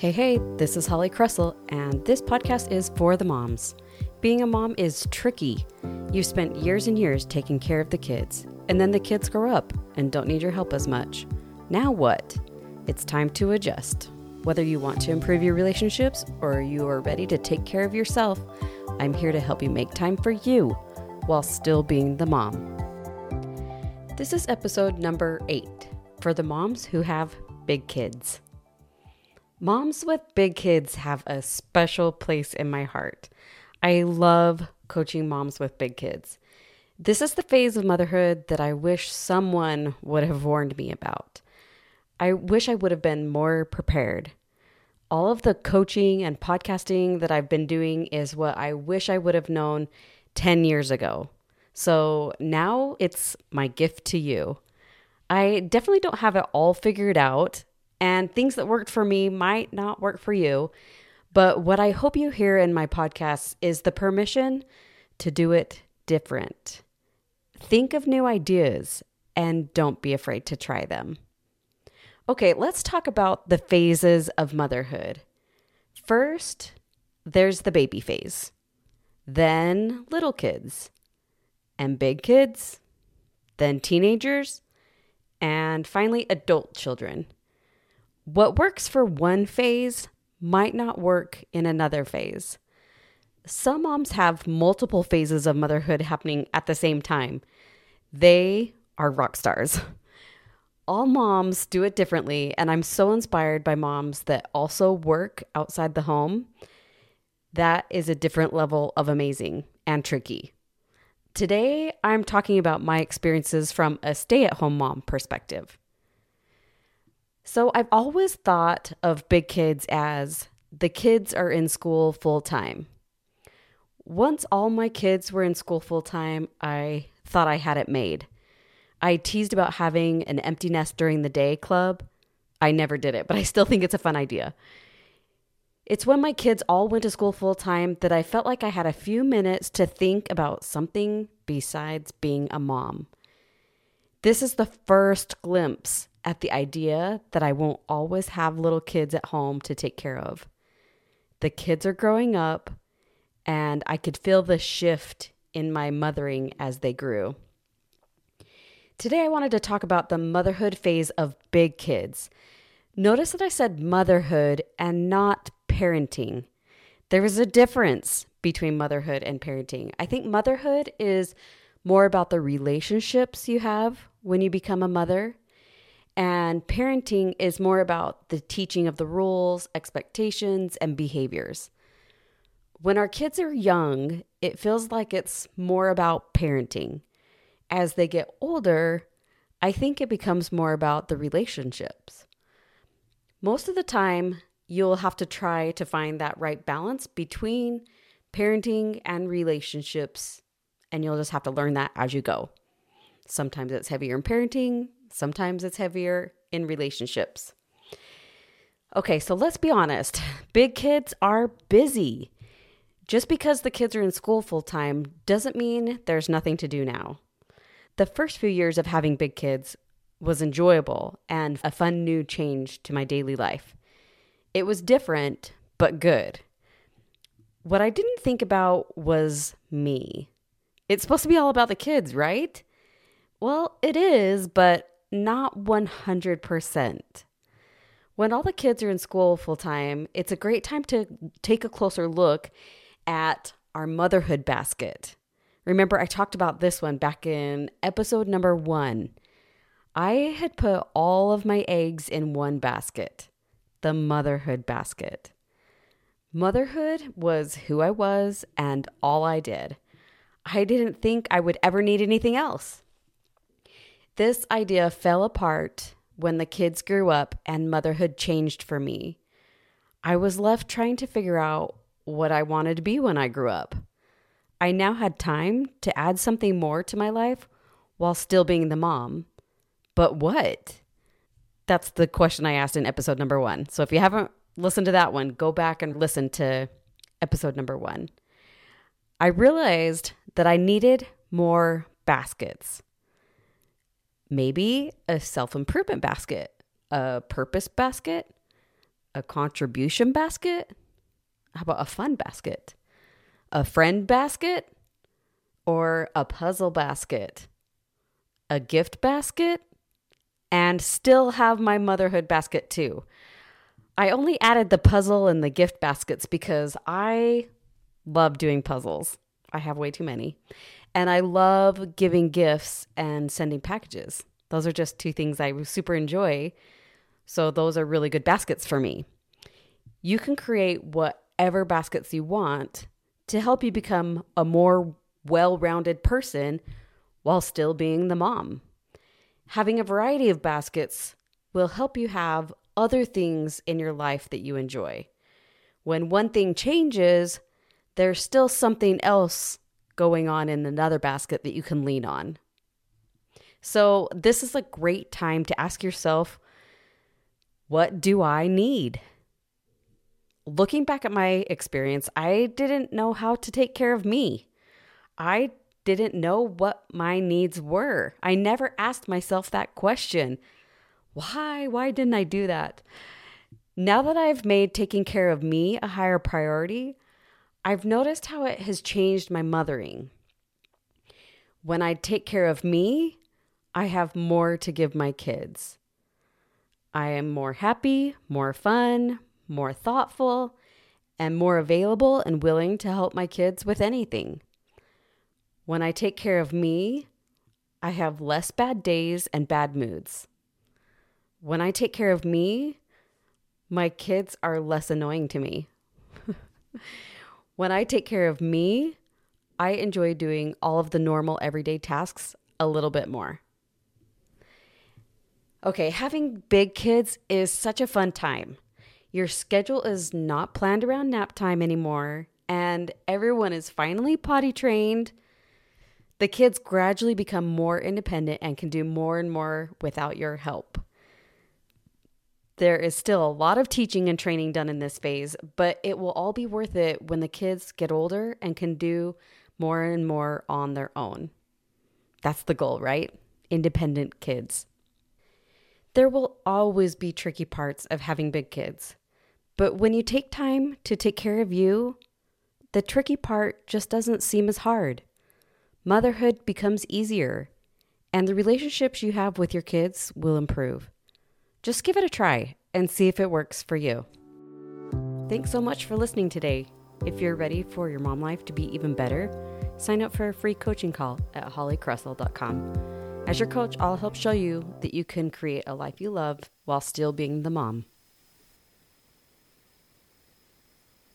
Hey, hey, this is Holly Cressall, and this podcast is for the moms. Being a mom is tricky. You've spent years and years taking care of the kids, and then the kids grow up and don't need your help as much. Now what? It's time to adjust. Whether you want to improve your relationships or you are ready to take care of yourself, I'm here to help you make time for you while still being the mom. This is episode number eight for the moms who have big kids. Moms with big kids have a special place in my heart. I love coaching moms with big kids. This is the phase of motherhood that I wish someone would have warned me about. I wish I would have been more prepared. All of the coaching and podcasting that I've been doing is what I wish I would have known 10 years ago. So now it's my gift to you. I definitely don't have it all figured out, and things that worked for me might not work for you. But what I hope you hear in my podcast is the permission to do it different. Think of new ideas and don't be afraid to try them. Okay, let's talk about the phases of motherhood. First, there's the baby phase, then little kids, and big kids, then teenagers, and finally adult children. What works for one phase might not work in another phase. Some moms have multiple phases of motherhood happening at the same time. They are rock stars. All moms do it differently, and I'm so inspired by moms that also work outside the home. That is a different level of amazing and tricky. Today, I'm talking about my experiences from a stay at home mom perspective. So I've always thought of big kids as the kids are in school full time. Once all my kids were in school full time, I thought I had it made. I teased about having an empty nest during the day club. I never did it, but I still think it's a fun idea. It's when my kids all went to school full time that I felt like I had a few minutes to think about something besides being a mom. This is the first glimpse at the idea that I won't always have little kids at home to take care of. The kids are growing up, and I could feel the shift in my mothering as they grew. Today, I wanted to talk about the motherhood phase of big kids. Notice that I said motherhood and not parenting. There is a difference between motherhood and parenting. I think motherhood is more about the relationships you have when you become a mother and parenting is more about the teaching of the rules, expectations, and behaviors. When our kids are young, it feels like it's more about parenting. As they get older, I think it becomes more about the relationships. Most of the time, you'll have to try to find that right balance between parenting and relationships, and you'll just have to learn that as you go. Sometimes it's heavier in parenting, Sometimes it's heavier in relationships. Okay, so let's be honest. Big kids are busy. Just because the kids are in school full time doesn't mean there's nothing to do now. The first few years of having big kids was enjoyable and a fun new change to my daily life. It was different, but good. What I didn't think about was me. It's supposed to be all about the kids, right? Well, it is, but not 100%. When all the kids are in school full time, it's a great time to take a closer look at our motherhood basket. Remember, I talked about this one back in episode number one. I had put all of my eggs in one basket the motherhood basket. Motherhood was who I was and all I did. I didn't think I would ever need anything else. This idea fell apart when the kids grew up and motherhood changed for me. I was left trying to figure out what I wanted to be when I grew up. I now had time to add something more to my life while still being the mom. But what? That's the question I asked in episode number one. So if you haven't listened to that one, go back and listen to episode number one. I realized that I needed more baskets maybe a self improvement basket, a purpose basket, a contribution basket? How about a fun basket? A friend basket? Or a puzzle basket? A gift basket? And still have my motherhood basket too. I only added the puzzle and the gift baskets because I love doing puzzles. I have way too many. And I love giving gifts and sending packages. Those are just two things I super enjoy. So, those are really good baskets for me. You can create whatever baskets you want to help you become a more well rounded person while still being the mom. Having a variety of baskets will help you have other things in your life that you enjoy. When one thing changes, there's still something else going on in another basket that you can lean on. So, this is a great time to ask yourself, what do I need? Looking back at my experience, I didn't know how to take care of me. I didn't know what my needs were. I never asked myself that question. Why? Why didn't I do that? Now that I've made taking care of me a higher priority, I've noticed how it has changed my mothering. When I take care of me, I have more to give my kids. I am more happy, more fun, more thoughtful, and more available and willing to help my kids with anything. When I take care of me, I have less bad days and bad moods. When I take care of me, my kids are less annoying to me. When I take care of me, I enjoy doing all of the normal everyday tasks a little bit more. Okay, having big kids is such a fun time. Your schedule is not planned around nap time anymore, and everyone is finally potty trained. The kids gradually become more independent and can do more and more without your help. There is still a lot of teaching and training done in this phase, but it will all be worth it when the kids get older and can do more and more on their own. That's the goal, right? Independent kids. There will always be tricky parts of having big kids, but when you take time to take care of you, the tricky part just doesn't seem as hard. Motherhood becomes easier, and the relationships you have with your kids will improve. Just give it a try and see if it works for you. Thanks so much for listening today. If you're ready for your mom life to be even better, sign up for a free coaching call at hollycressall.com. As your coach, I'll help show you that you can create a life you love while still being the mom.